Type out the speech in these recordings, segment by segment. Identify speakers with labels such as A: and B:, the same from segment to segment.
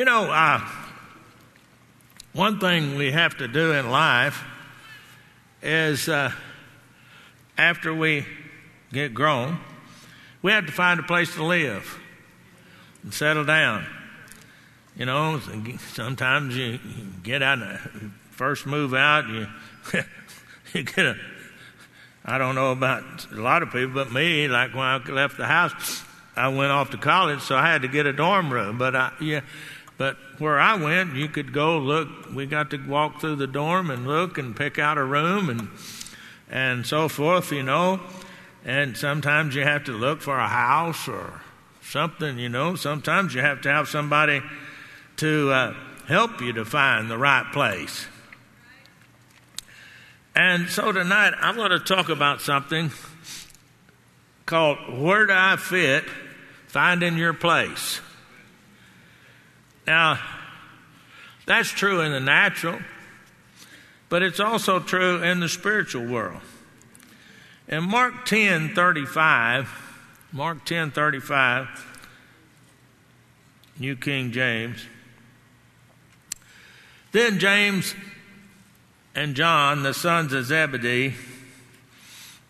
A: You know, uh, one thing we have to do in life is uh, after we get grown, we have to find a place to live and settle down. You know, sometimes you get out, first move out, you, you get a, I don't know about a lot of people, but me, like when I left the house, I went off to college, so I had to get a dorm room. But I, yeah, but where I went, you could go look. We got to walk through the dorm and look and pick out a room and and so forth, you know. And sometimes you have to look for a house or something, you know. Sometimes you have to have somebody to uh, help you to find the right place. And so tonight I'm going to talk about something called Where Do I Fit? Finding Your Place. Now, that's true in the natural, but it's also true in the spiritual world. In Mark 10 35, Mark 10 35, New King James, then James and John, the sons of Zebedee,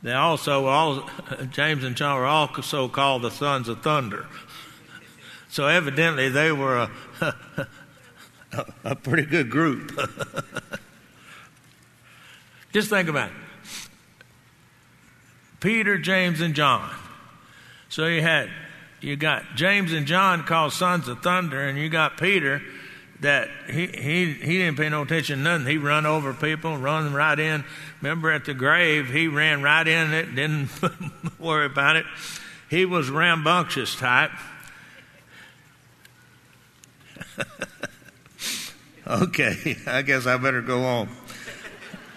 A: they also, all, James and John were also called the sons of thunder. So evidently they were a, a, a pretty good group. Just think about it. Peter, James, and John. So you had you got James and John called sons of thunder, and you got Peter that he he he didn't pay no attention to nothing. He run over people, run right in. Remember at the grave, he ran right in it, didn't worry about it. He was rambunctious type. okay, I guess I better go on.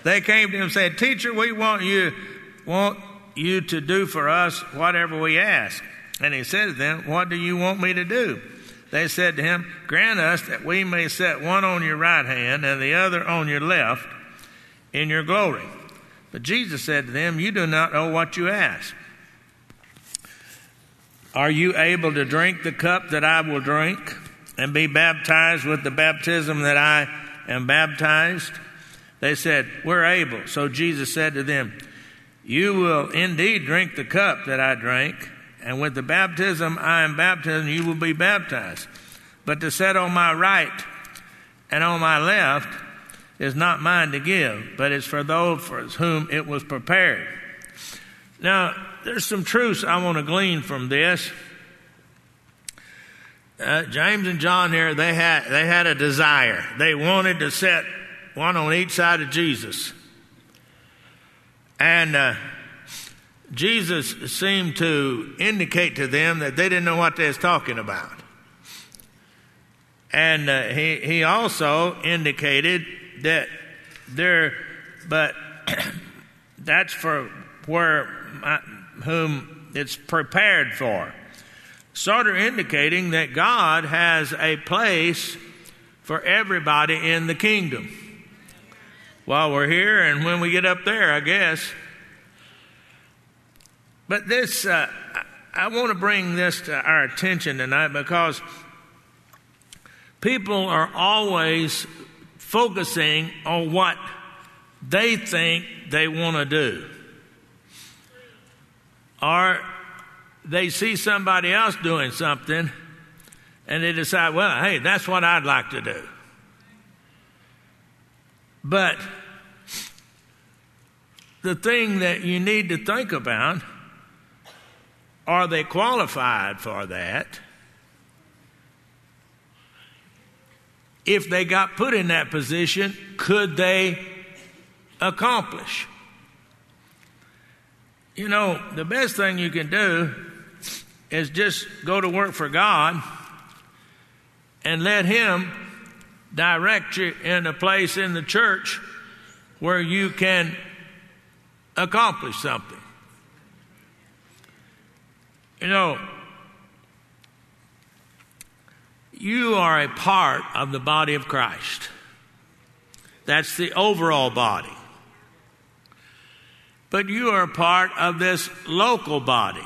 A: They came to him and said, Teacher, we want you want you to do for us whatever we ask. And he said to them, What do you want me to do? They said to him, Grant us that we may set one on your right hand and the other on your left in your glory. But Jesus said to them, You do not know what you ask. Are you able to drink the cup that I will drink and be baptized with the baptism that I am baptized? They said, We're able. So Jesus said to them, You will indeed drink the cup that I drank and with the baptism I am baptized, you will be baptized. But to set on my right and on my left is not mine to give, but it's for those for whom it was prepared. Now, there's some truths I want to glean from this. Uh, James and John here, they had, they had a desire. They wanted to set one on each side of Jesus. And uh, Jesus seemed to indicate to them that they didn't know what they was talking about. And uh, he, he also indicated that there, but that's for where my, whom it's prepared for. Sort of indicating that God has a place for everybody in the kingdom. While we're here and when we get up there, I guess. But this, uh, I want to bring this to our attention tonight because people are always focusing on what they think they want to do. Or they see somebody else doing something and they decide, well, hey, that's what I'd like to do. But the thing that you need to think about are they qualified for that? If they got put in that position, could they accomplish? You know, the best thing you can do is just go to work for God and let Him direct you in a place in the church where you can accomplish something. You know, you are a part of the body of Christ. That's the overall body. But you are a part of this local body.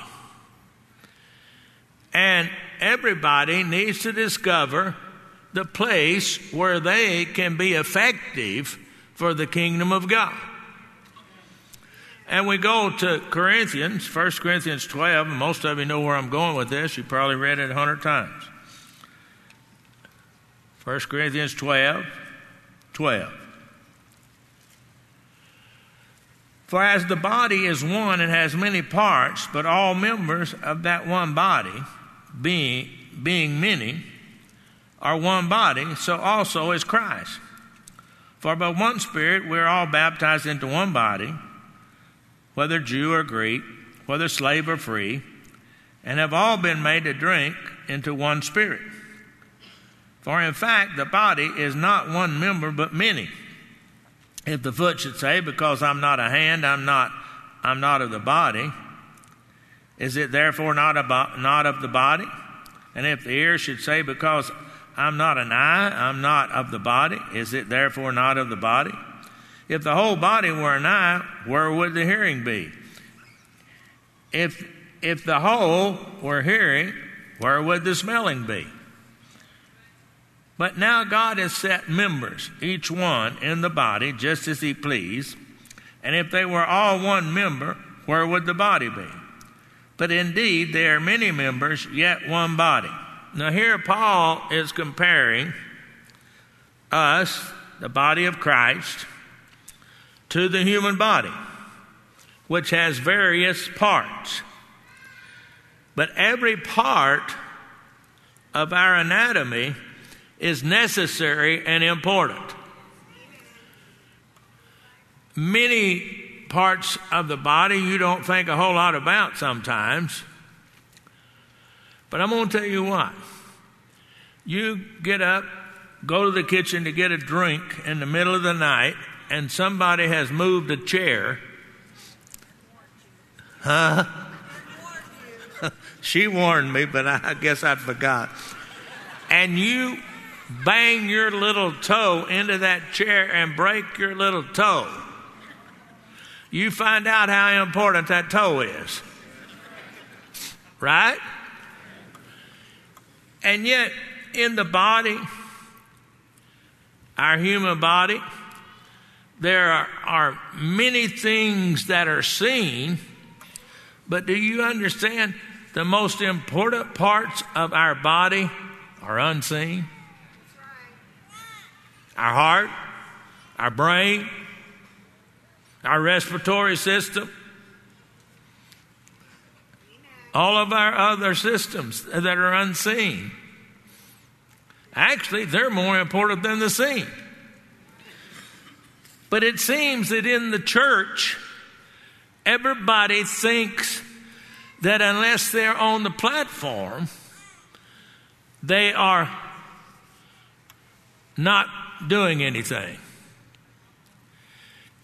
A: And everybody needs to discover the place where they can be effective for the kingdom of God. And we go to Corinthians, 1 Corinthians 12, and most of you know where I'm going with this. You probably read it a hundred times. 1 Corinthians 12, 12. For as the body is one and has many parts, but all members of that one body, being, being many, are one body, so also is Christ. For by one Spirit we are all baptized into one body, whether Jew or Greek, whether slave or free, and have all been made to drink into one Spirit. For in fact, the body is not one member, but many. If the foot should say, Because I'm not a hand, I'm not, I'm not of the body, is it therefore not, about, not of the body? And if the ear should say, Because I'm not an eye, I'm not of the body, is it therefore not of the body? If the whole body were an eye, where would the hearing be? If, if the whole were hearing, where would the smelling be? But now God has set members, each one in the body, just as He pleased. And if they were all one member, where would the body be? But indeed, there are many members, yet one body. Now, here Paul is comparing us, the body of Christ, to the human body, which has various parts. But every part of our anatomy is necessary and important. Many parts of the body you don't think a whole lot about sometimes. But I'm going to tell you what. You get up, go to the kitchen to get a drink in the middle of the night, and somebody has moved a chair. Huh? she warned me, but I guess I forgot. And you bang your little toe into that chair and break your little toe, you find out how important that toe is. Right? And yet, in the body, our human body, there are, are, many things that are seen, but do you understand the most important parts of our body are unseen? our heart, our brain, our respiratory system, all of our other systems that are unseen. Actually, they're more important than the seen. But it seems that in the church, everybody thinks that unless they're on the platform, they are not doing anything.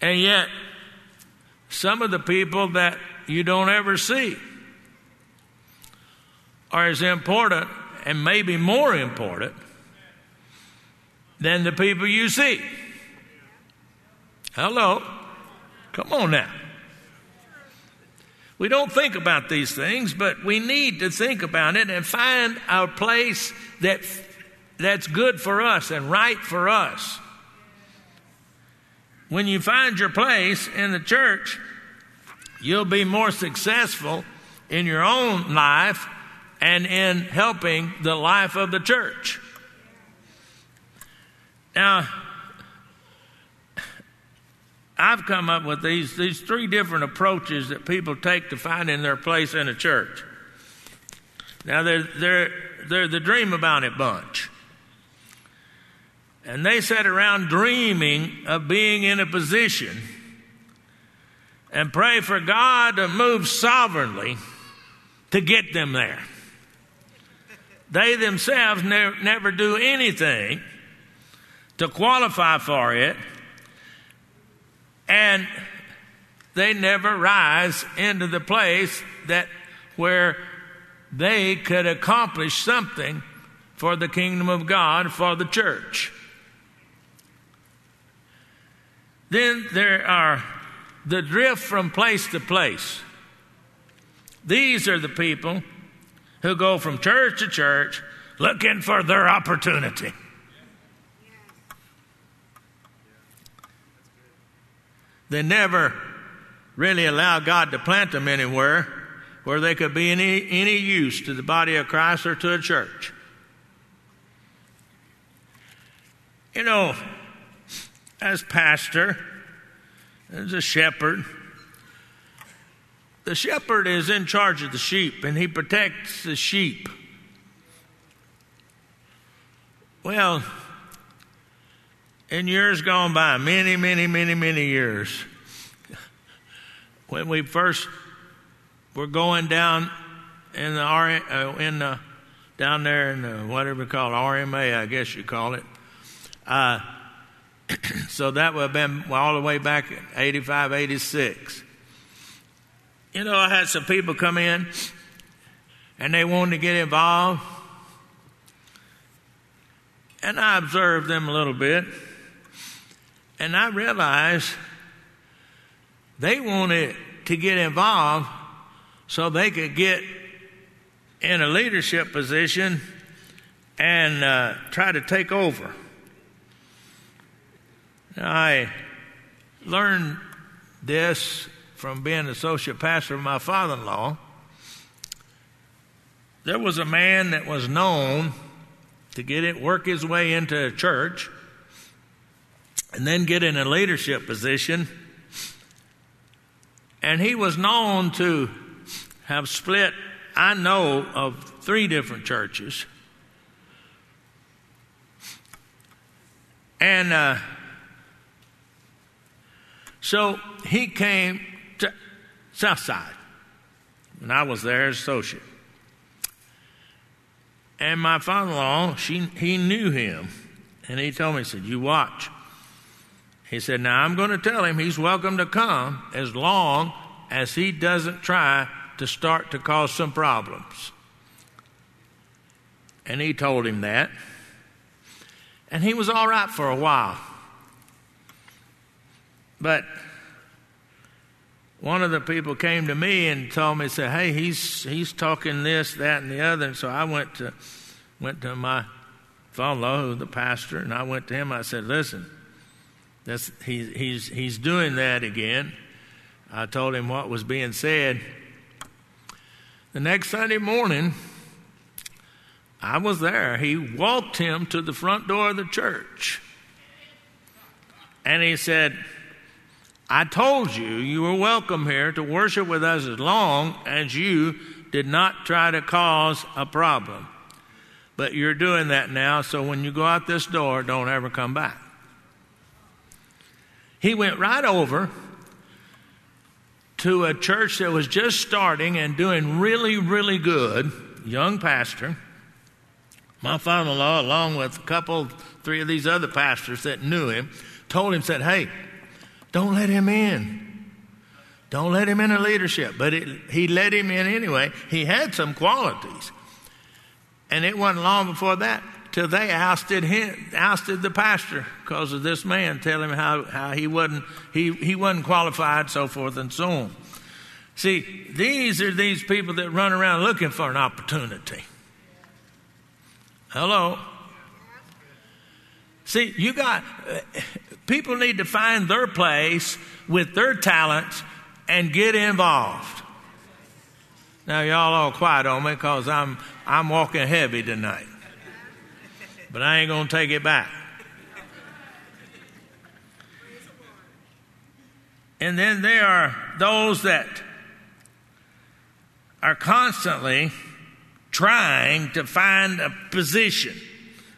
A: And yet, some of the people that you don't ever see are as important and maybe more important than the people you see. Hello? Come on now. We don't think about these things, but we need to think about it and find our place that that's good for us and right for us. When you find your place in the church, you'll be more successful in your own life and in helping the life of the church. Now, I've come up with these, these three different approaches that people take to finding their place in a church. Now, they're, they're, they're the dream about it bunch. And they sat around dreaming of being in a position and pray for God to move sovereignly to get them there. They themselves ne- never do anything to qualify for it, and they never rise into the place that where they could accomplish something for the kingdom of God, for the church. Then there are the drift from place to place. These are the people who go from church to church looking for their opportunity. They never really allow God to plant them anywhere where they could be any, any use to the body of Christ or to a church. You know, as pastor, as a shepherd, the shepherd is in charge of the sheep and he protects the sheep. Well, in years gone by, many, many, many, many years, when we first were going down in the uh, in the, down there in the, whatever you call it, RMA, I guess you call it. Uh, so that would have been all the way back in 85, 86. You know, I had some people come in and they wanted to get involved. And I observed them a little bit. And I realized they wanted to get involved so they could get in a leadership position and uh, try to take over. I learned this from being associate pastor of my father in law. There was a man that was known to get it, work his way into a church, and then get in a leadership position. And he was known to have split, I know of three different churches. And uh, so he came to Southside, and I was there as associate. And my father-in-law, she, he knew him, and he told me, he said, "You watch." He said, "Now I'm going to tell him he's welcome to come as long as he doesn't try to start to cause some problems." And he told him that, and he was all right for a while. But one of the people came to me and told me, said, "Hey, he's he's talking this, that, and the other." And so I went to went to my father-in-law, the pastor, and I went to him. I said, "Listen, that's he, he's he's doing that again." I told him what was being said. The next Sunday morning, I was there. He walked him to the front door of the church, and he said I told you you were welcome here to worship with us as long as you did not try to cause a problem. But you're doing that now, so when you go out this door, don't ever come back. He went right over to a church that was just starting and doing really, really good, young pastor. My father in law, along with a couple, three of these other pastors that knew him, told him, said, Hey, don't let him in. Don't let him in a leadership. But it, he let him in anyway. He had some qualities. And it wasn't long before that till they ousted him, ousted the pastor because of this man telling him how, how he wasn't he, he wasn't qualified, so forth and so on. See, these are these people that run around looking for an opportunity. Hello. See, you got uh, People need to find their place with their talents and get involved. Now, y'all all quiet on me because I'm, I'm walking heavy tonight. But I ain't going to take it back. And then there are those that are constantly trying to find a position.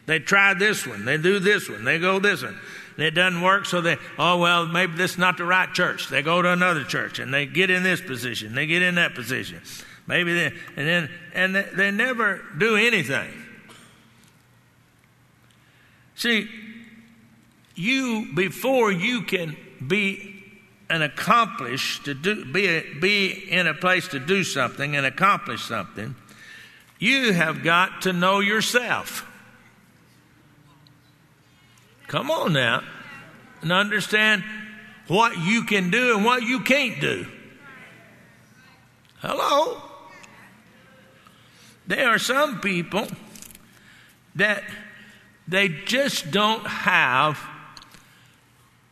A: They try this one, they do this one, they go this one and it doesn't work, so they, oh, well, maybe this is not the right church. They go to another church and they get in this position, they get in that position. Maybe they, and then, and they, they never do anything. See, you, before you can be an accomplished to do, be, a, be in a place to do something and accomplish something, you have got to know yourself. Come on now. And understand what you can do and what you can't do. Hello? There are some people that they just don't have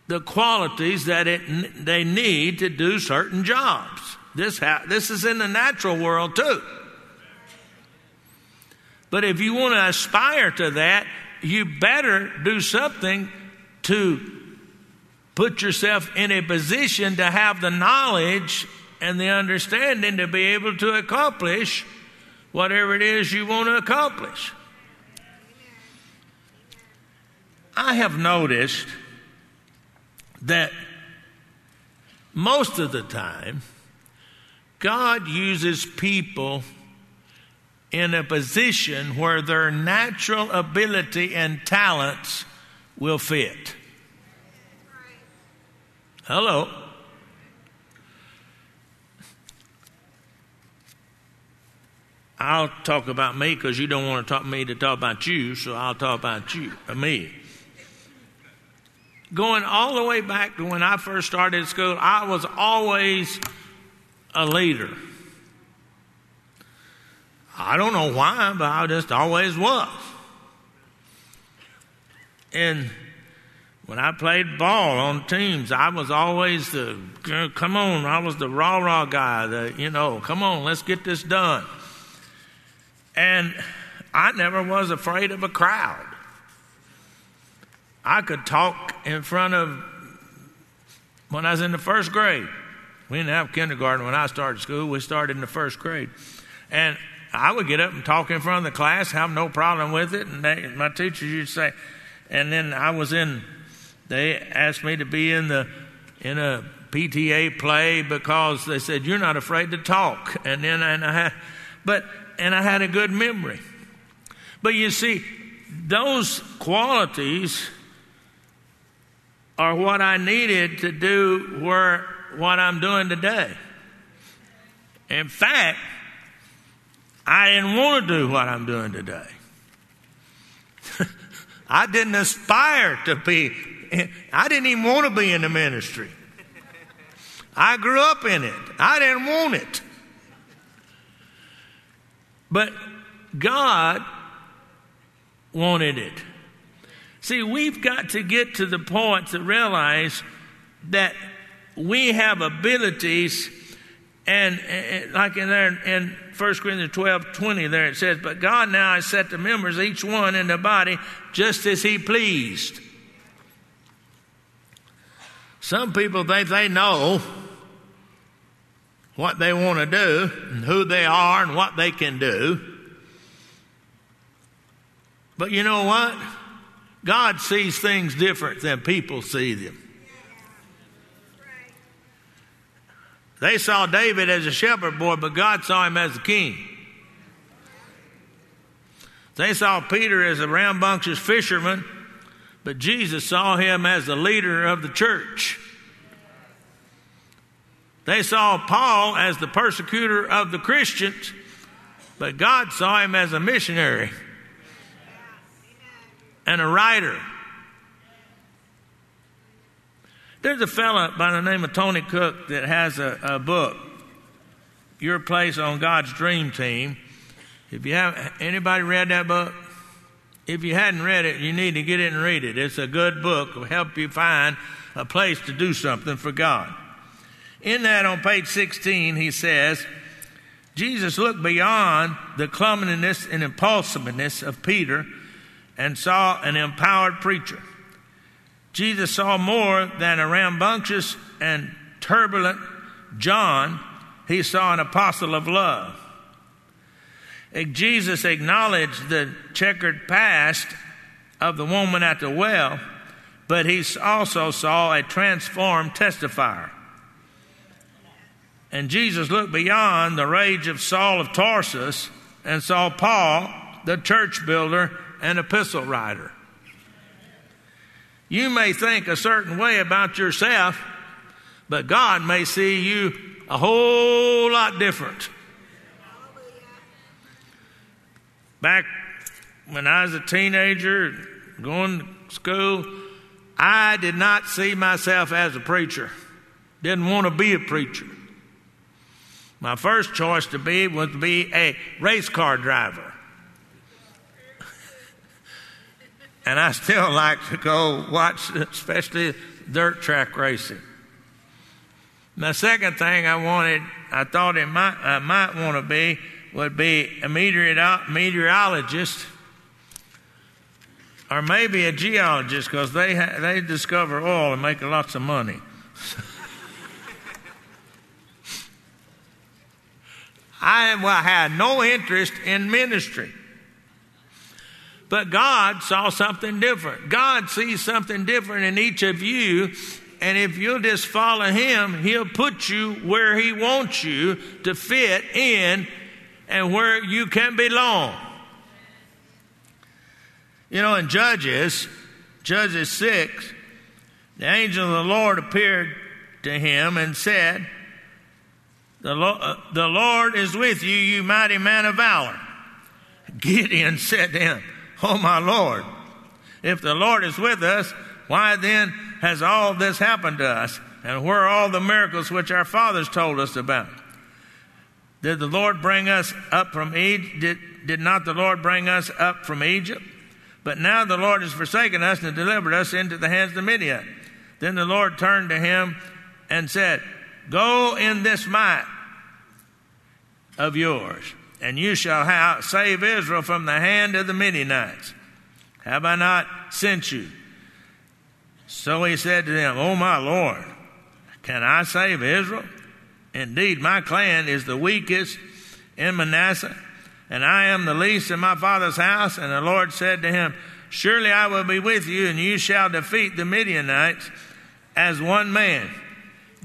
A: the qualities that it, they need to do certain jobs. This, ha- this is in the natural world too. But if you want to aspire to that, you better do something to put yourself in a position to have the knowledge and the understanding to be able to accomplish whatever it is you want to accomplish. I have noticed that most of the time, God uses people in a position where their natural ability and talents will fit. Hello. I'll talk about me because you don't want to talk me to talk about you, so I'll talk about you, uh, me. Going all the way back to when I first started school, I was always a leader. I don't know why, but I just always was. And when I played ball on teams, I was always the come on, I was the rah rah guy, the you know, come on, let's get this done. And I never was afraid of a crowd. I could talk in front of when I was in the first grade. We didn't have kindergarten when I started school. We started in the first grade. And I would get up and talk in front of the class, have no problem with it. And they, my teachers used to say, and then I was in, they asked me to be in the, in a PTA play because they said, you're not afraid to talk. And then, and I had, but, and I had a good memory. But you see, those qualities are what I needed to do where what I'm doing today. In fact, I didn't want to do what I'm doing today. I didn't aspire to be, I didn't even want to be in the ministry. I grew up in it. I didn't want it. But God wanted it. See, we've got to get to the point to realize that we have abilities, and, and like in there in 1 Corinthians 12 20, there it says, But God now has set the members, each one in the body, just as He pleased. Some people think they know what they want to do, and who they are, and what they can do. But you know what? God sees things different than people see them. They saw David as a shepherd boy, but God saw him as a king. They saw Peter as a rambunctious fisherman, but Jesus saw him as the leader of the church. They saw Paul as the persecutor of the Christians, but God saw him as a missionary and a writer. There's a fella by the name of Tony Cook that has a, a book, Your Place on God's Dream Team. If you have anybody read that book? If you hadn't read it, you need to get it and read it. It's a good book. It will help you find a place to do something for God. In that, on page 16, he says, Jesus looked beyond the clumsiness and impulsiveness of Peter and saw an empowered preacher. Jesus saw more than a rambunctious and turbulent John, he saw an apostle of love. Jesus acknowledged the checkered past of the woman at the well, but he also saw a transformed testifier. And Jesus looked beyond the rage of Saul of Tarsus and saw Paul, the church builder and epistle writer. You may think a certain way about yourself, but God may see you a whole lot different. Back when I was a teenager going to school, I did not see myself as a preacher. Didn't want to be a preacher. My first choice to be was to be a race car driver. And I still like to go watch, especially dirt track racing. The second thing I wanted, I thought it might, I might want to be, would be a meteorologist or maybe a geologist because they, ha- they discover oil and make lots of money. I had no interest in ministry. But God saw something different. God sees something different in each of you. And if you'll just follow Him, He'll put you where He wants you to fit in and where you can belong. You know, in Judges, Judges 6, the angel of the Lord appeared to him and said, the Lord, uh, the Lord is with you, you mighty man of valor. Gideon said to him, Oh, my Lord, if the Lord is with us, why then has all this happened to us? And where are all the miracles which our fathers told us about? Did the Lord bring us up from Egypt? Did, did not the Lord bring us up from Egypt? But now the Lord has forsaken us and delivered us into the hands of the Midian. Then the Lord turned to him and said, Go in this might of yours, and you shall save Israel from the hand of the Midianites. Have I not sent you? So he said to them, O my Lord, can I save Israel? Indeed, my clan is the weakest in Manasseh, and I am the least in my father's house. And the Lord said to him, Surely I will be with you, and you shall defeat the Midianites as one man.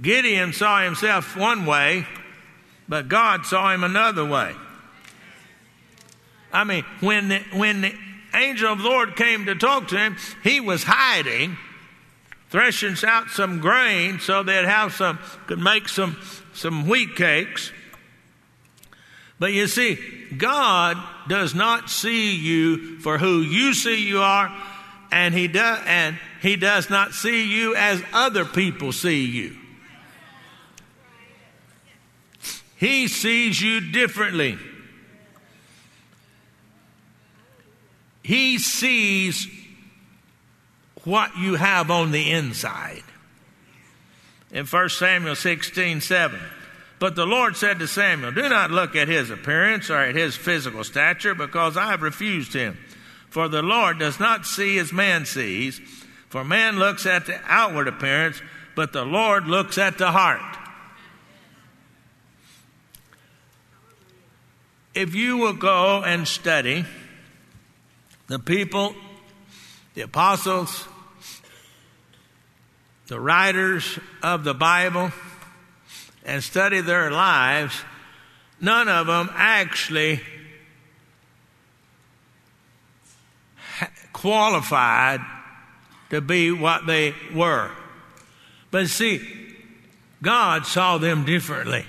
A: Gideon saw himself one way, but God saw him another way. I mean, when the, when the angel of the Lord came to talk to him, he was hiding, threshing out some grain so they'd have some, could make some, some wheat cakes. But you see, God does not see you for who you see you are, and He does, and He does not see you as other people see you. He sees you differently. He sees what you have on the inside. In 1 Samuel 16 7. But the Lord said to Samuel, Do not look at his appearance or at his physical stature, because I have refused him. For the Lord does not see as man sees, for man looks at the outward appearance, but the Lord looks at the heart. if you will go and study the people, the apostles, the writers of the Bible, and study their lives, none of them actually qualified to be what they were. But see, God saw them differently.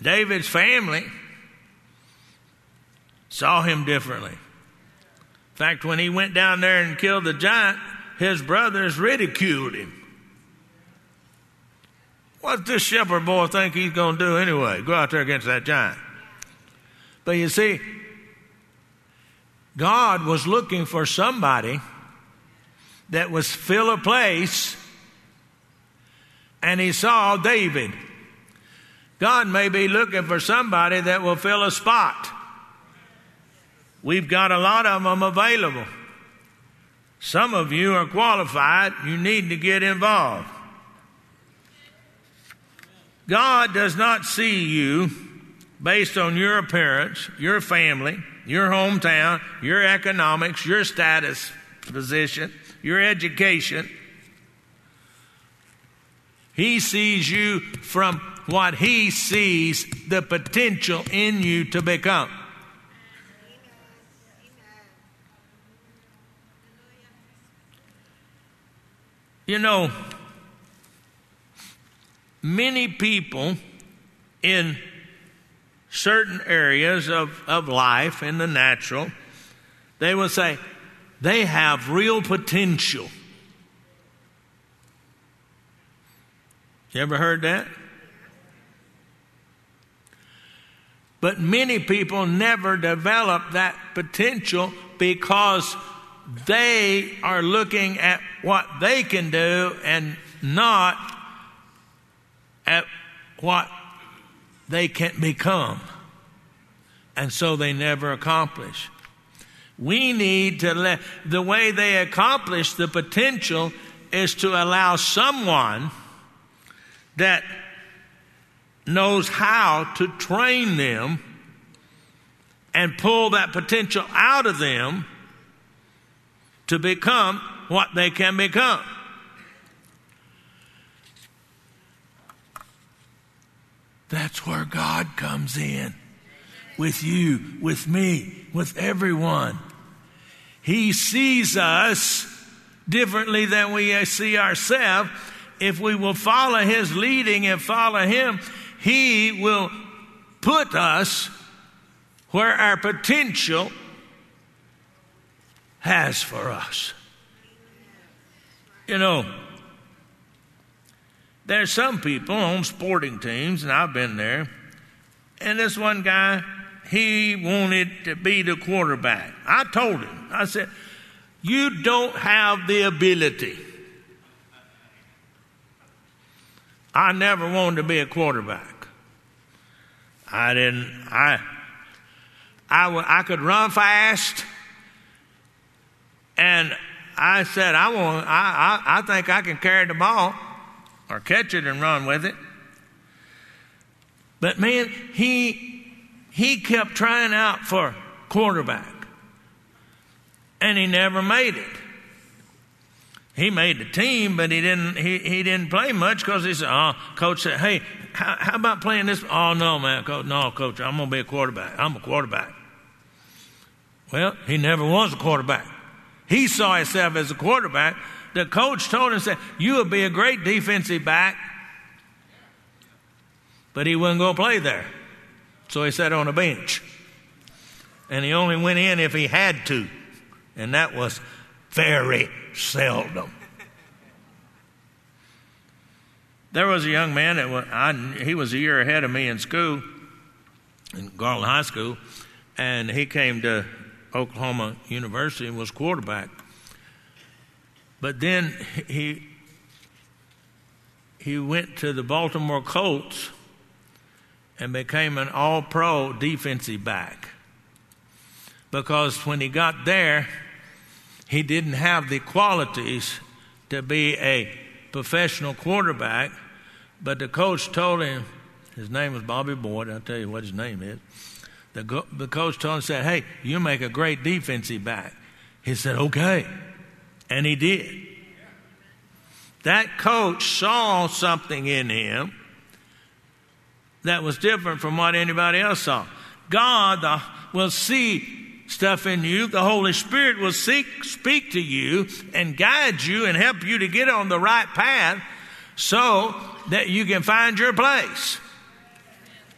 A: David's family saw him differently. In fact, when he went down there and killed the giant, his brothers ridiculed him. What's this shepherd boy think he's going to do anyway? Go out there against that giant. But you see, God was looking for somebody that was fill a place, and he saw David. God may be looking for somebody that will fill a spot. We've got a lot of them available. Some of you are qualified. You need to get involved. God does not see you based on your appearance, your family, your hometown, your economics, your status position, your education. He sees you from what He sees the potential in you to become. You know, many people in certain areas of, of life, in the natural, they will say they have real potential. You ever heard that? But many people never develop that potential because they are looking at what they can do and not at what they can become. And so they never accomplish. We need to let the way they accomplish the potential is to allow someone that knows how to train them and pull that potential out of them to become what they can become. That's where God comes in with you, with me, with everyone. He sees us differently than we see ourselves. If we will follow His leading and follow Him, He will put us where our potential has for us. You know, there's some people on sporting teams, and I've been there, and this one guy, he wanted to be the quarterback. I told him, I said, You don't have the ability. I never wanted to be a quarterback. I didn't, I, I, I could run fast. And I said, I want, I, I, I think I can carry the ball or catch it and run with it. But man, he, he kept trying out for quarterback. And he never made it. He made the team, but he didn't, he, he didn't play much because he said, oh, coach said, hey, how, how, about playing this? Oh, no, man, coach, no, coach, I'm going to be a quarterback. I'm a quarterback. Well, he never was a quarterback. He saw himself as a quarterback. The coach told him, said, You would be a great defensive back. But he wouldn't go play there. So he sat on a bench. And he only went in if he had to. And that was very seldom. There was a young man that was, I, he was a year ahead of me in school, in Garland High School, and he came to Oklahoma University and was quarterback. But then he he went to the Baltimore Colts and became an all pro defensive back. Because when he got there, he didn't have the qualities to be a professional quarterback, but the coach told him, his name was Bobby Boyd, I'll tell you what his name is. The, go- the coach told him, said, Hey, you make a great defensive back. He said, Okay. And he did. That coach saw something in him that was different from what anybody else saw. God the, will see stuff in you. The Holy Spirit will seek, speak to you and guide you and help you to get on the right path so that you can find your place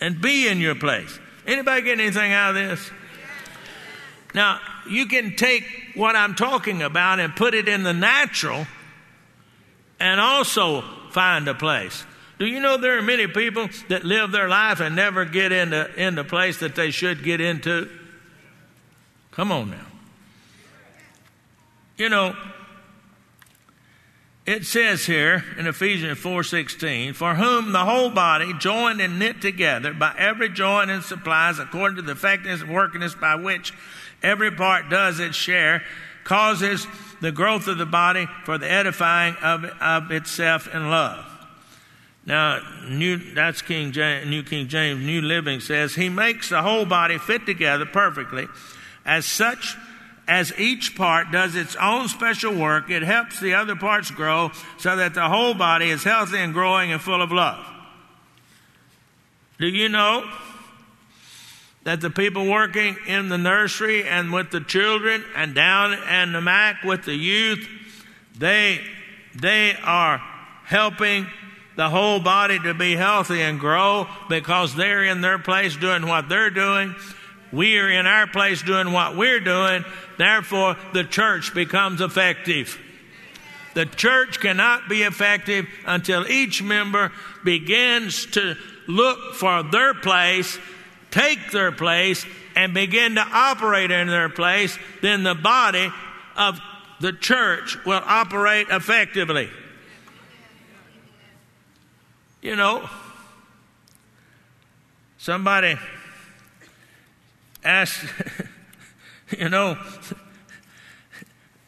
A: and be in your place. Anybody get anything out of this? Now, you can take what I'm talking about and put it in the natural and also find a place. Do you know there are many people that live their life and never get into, in the place that they should get into? Come on now. You know, it says here in Ephesians 4:16, "For whom the whole body, joined and knit together by every joint and supplies according to the effectiveness and workingness by which every part does its share, causes the growth of the body for the edifying of, of itself in love." Now, new, that's King James, New King James, New Living says, He makes the whole body fit together perfectly. As such, as each part does its own special work, it helps the other parts grow so that the whole body is healthy and growing and full of love. Do you know that the people working in the nursery and with the children and down in the MAC with the youth, they, they are helping the whole body to be healthy and grow because they're in their place doing what they're doing. We are in our place doing what we're doing. Therefore, the church becomes effective. The church cannot be effective until each member begins to look for their place, take their place, and begin to operate in their place. Then the body of the church will operate effectively. You know, somebody asked, you know,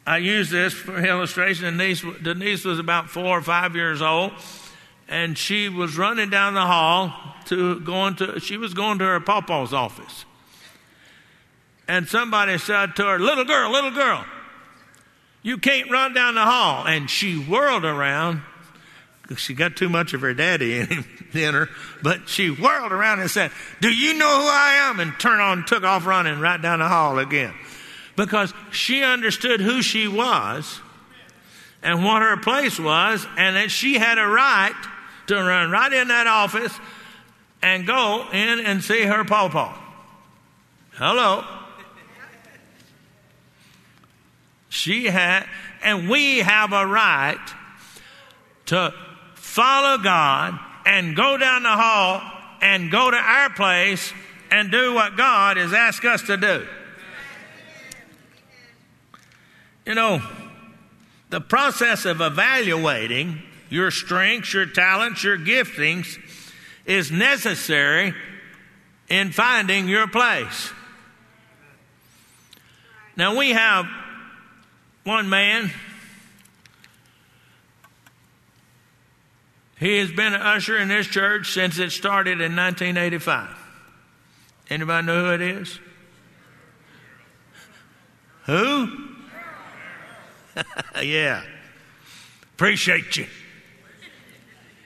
A: I use this for illustration. Denise, Denise was about four or five years old, and she was running down the hall to going to. She was going to her papa's office, and somebody said to her, "Little girl, little girl, you can't run down the hall." And she whirled around. She got too much of her daddy in, her, but she whirled around and said, "Do you know who I am?" And turned on, took off running right down the hall again because she understood who she was and what her place was, and that she had a right to run right in that office and go in and see her pawpaw. Hello. She had, and we have a right to follow God and go down the hall and go to our place and do what God has asked us to do. You know, the process of evaluating your strengths, your talents, your giftings is necessary in finding your place. Now, we have one man. He has been an usher in this church since it started in 1985. Anybody know who it is? Who? yeah. Appreciate you.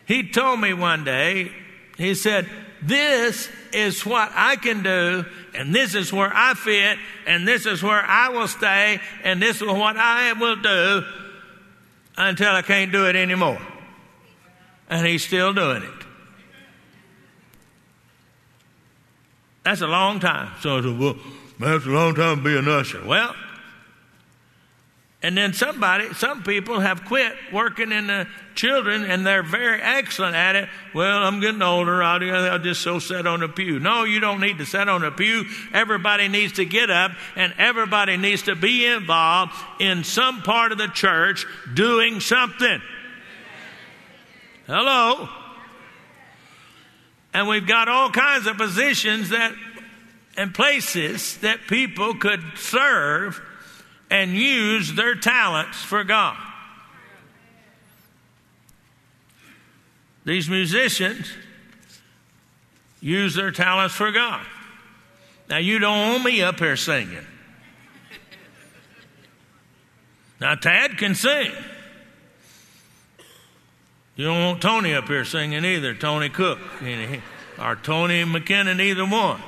A: He told me one day, he said, This is what I can do, and this is where I fit, and this is where I will stay, and this is what I will do until I can't do it anymore. And he's still doing it. That's a long time. So I said, Well, that's a long time to be an usher. Well, and then somebody, some people have quit working in the children and they're very excellent at it. Well, I'm getting older. I'll, I'll just so sit on a pew. No, you don't need to sit on a pew. Everybody needs to get up and everybody needs to be involved in some part of the church doing something. Hello. And we've got all kinds of positions that and places that people could serve and use their talents for God. These musicians use their talents for God. Now, you don't want me up here singing. Now, Tad can sing. You don't want Tony up here singing either, Tony Cook or Tony McKinnon, either one.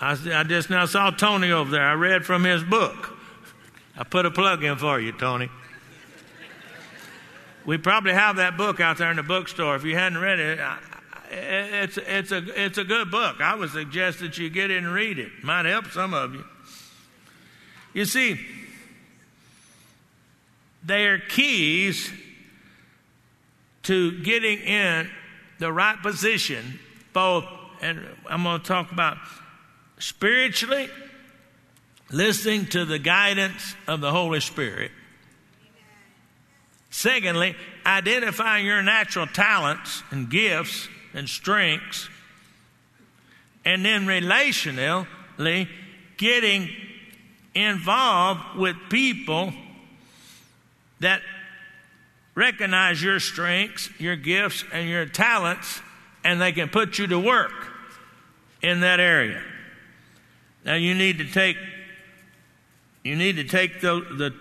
A: I, I just now saw Tony over there. I read from his book. I put a plug in for you, Tony. We probably have that book out there in the bookstore. If you hadn't read it, it's, it's, a, it's a good book. I would suggest that you get in and read it. Might help some of you. You see, they are keys to getting in the right position, both, and I'm going to talk about spiritually, listening to the guidance of the Holy Spirit. Secondly, identifying your natural talents and gifts and strengths. And then relationally, getting involved with people that recognize your strengths, your gifts, and your talents, and they can put you to work in that area. Now you need to take you need to take the, the,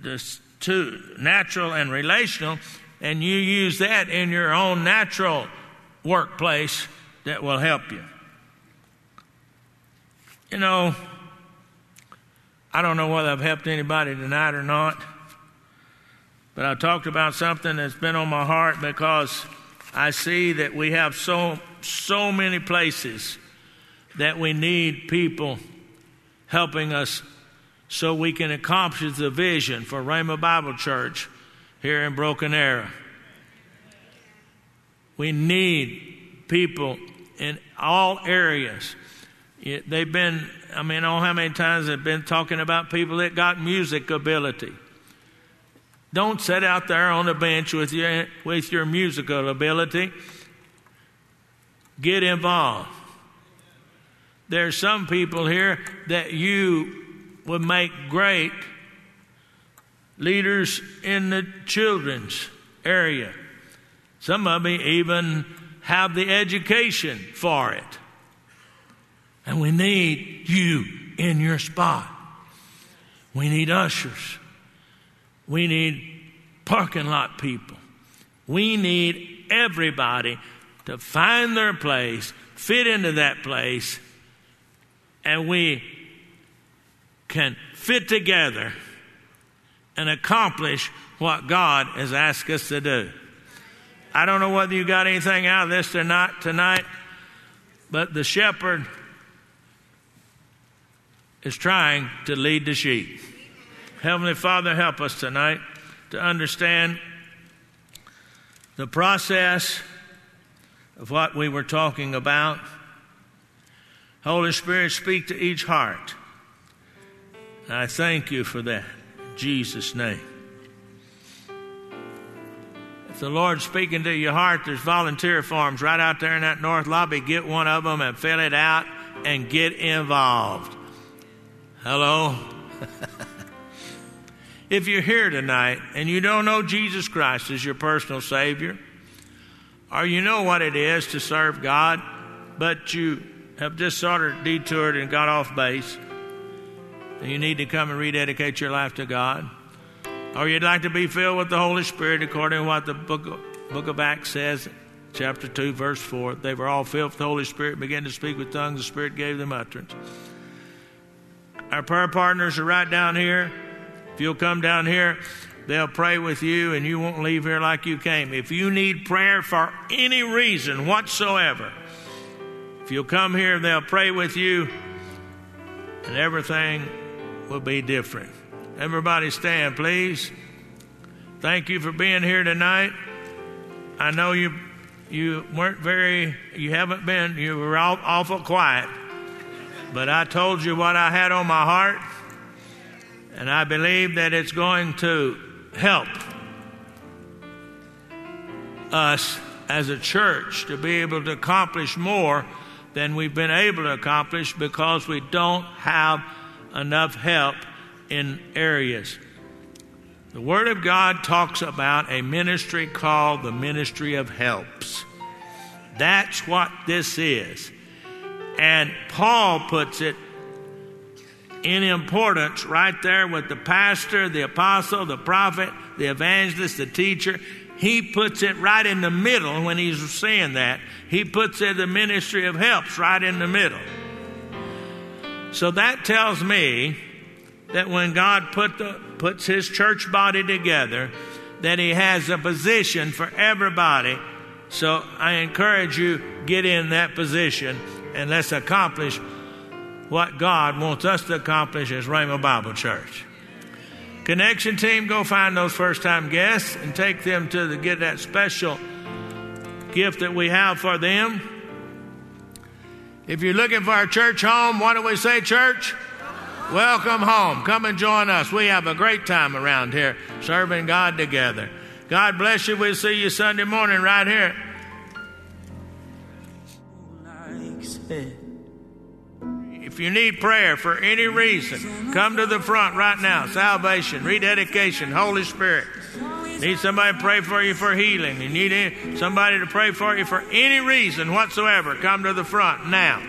A: the two natural and relational, and you use that in your own natural workplace that will help you. You know, I don't know whether I've helped anybody tonight or not, but I talked about something that's been on my heart because I see that we have so so many places that we need people helping us so we can accomplish the vision for Rhema Bible Church here in Broken Arrow. We need people in all areas. They've been, I mean, oh, how many times they've been talking about people that got music ability. Don't sit out there on the bench with your, with your musical ability. Get involved. There are some people here that you would make great leaders in the children's area. Some of them even have the education for it. And we need you in your spot. We need ushers. We need parking lot people. We need everybody to find their place, fit into that place, and we can fit together and accomplish what God has asked us to do. I don't know whether you got anything out of this or not tonight, but the shepherd is trying to lead the sheep. Heavenly Father, help us tonight to understand the process of what we were talking about. Holy Spirit, speak to each heart. I thank you for that. In Jesus' name. If the Lord's speaking to your heart, there's volunteer forms right out there in that north lobby. Get one of them and fill it out and get involved. Hello? if you're here tonight and you don't know Jesus Christ as your personal Savior, or you know what it is to serve God, but you have just sort of detoured and got off base, and you need to come and rededicate your life to God, or you'd like to be filled with the Holy Spirit according to what the book of, book of Acts says, chapter 2, verse 4. They were all filled with the Holy Spirit, began to speak with tongues, the Spirit gave them utterance. Our prayer partners are right down here. If you'll come down here, they'll pray with you and you won't leave here like you came. If you need prayer for any reason whatsoever, if you'll come here, they'll pray with you and everything will be different. Everybody stand, please. Thank you for being here tonight. I know you you weren't very you haven't been you were awful quiet. But I told you what I had on my heart, and I believe that it's going to help us as a church to be able to accomplish more than we've been able to accomplish because we don't have enough help in areas. The Word of God talks about a ministry called the ministry of helps. That's what this is. And Paul puts it in importance right there with the pastor, the apostle, the prophet, the evangelist, the teacher. He puts it right in the middle when he's saying that. He puts it the ministry of helps right in the middle. So that tells me that when God put the, puts his church body together, that he has a position for everybody. So I encourage you get in that position and let's accomplish what God wants us to accomplish as Rhema Bible Church. Connection team, go find those first time guests and take them to the, get that special gift that we have for them. If you're looking for a church home, what do we say, church? Welcome home. Come and join us. We have a great time around here serving God together. God bless you. We'll see you Sunday morning right here. If you need prayer for any reason, come to the front right now. Salvation, rededication, Holy Spirit. Need somebody to pray for you for healing. You need somebody to pray for you for any reason whatsoever. Come to the front now.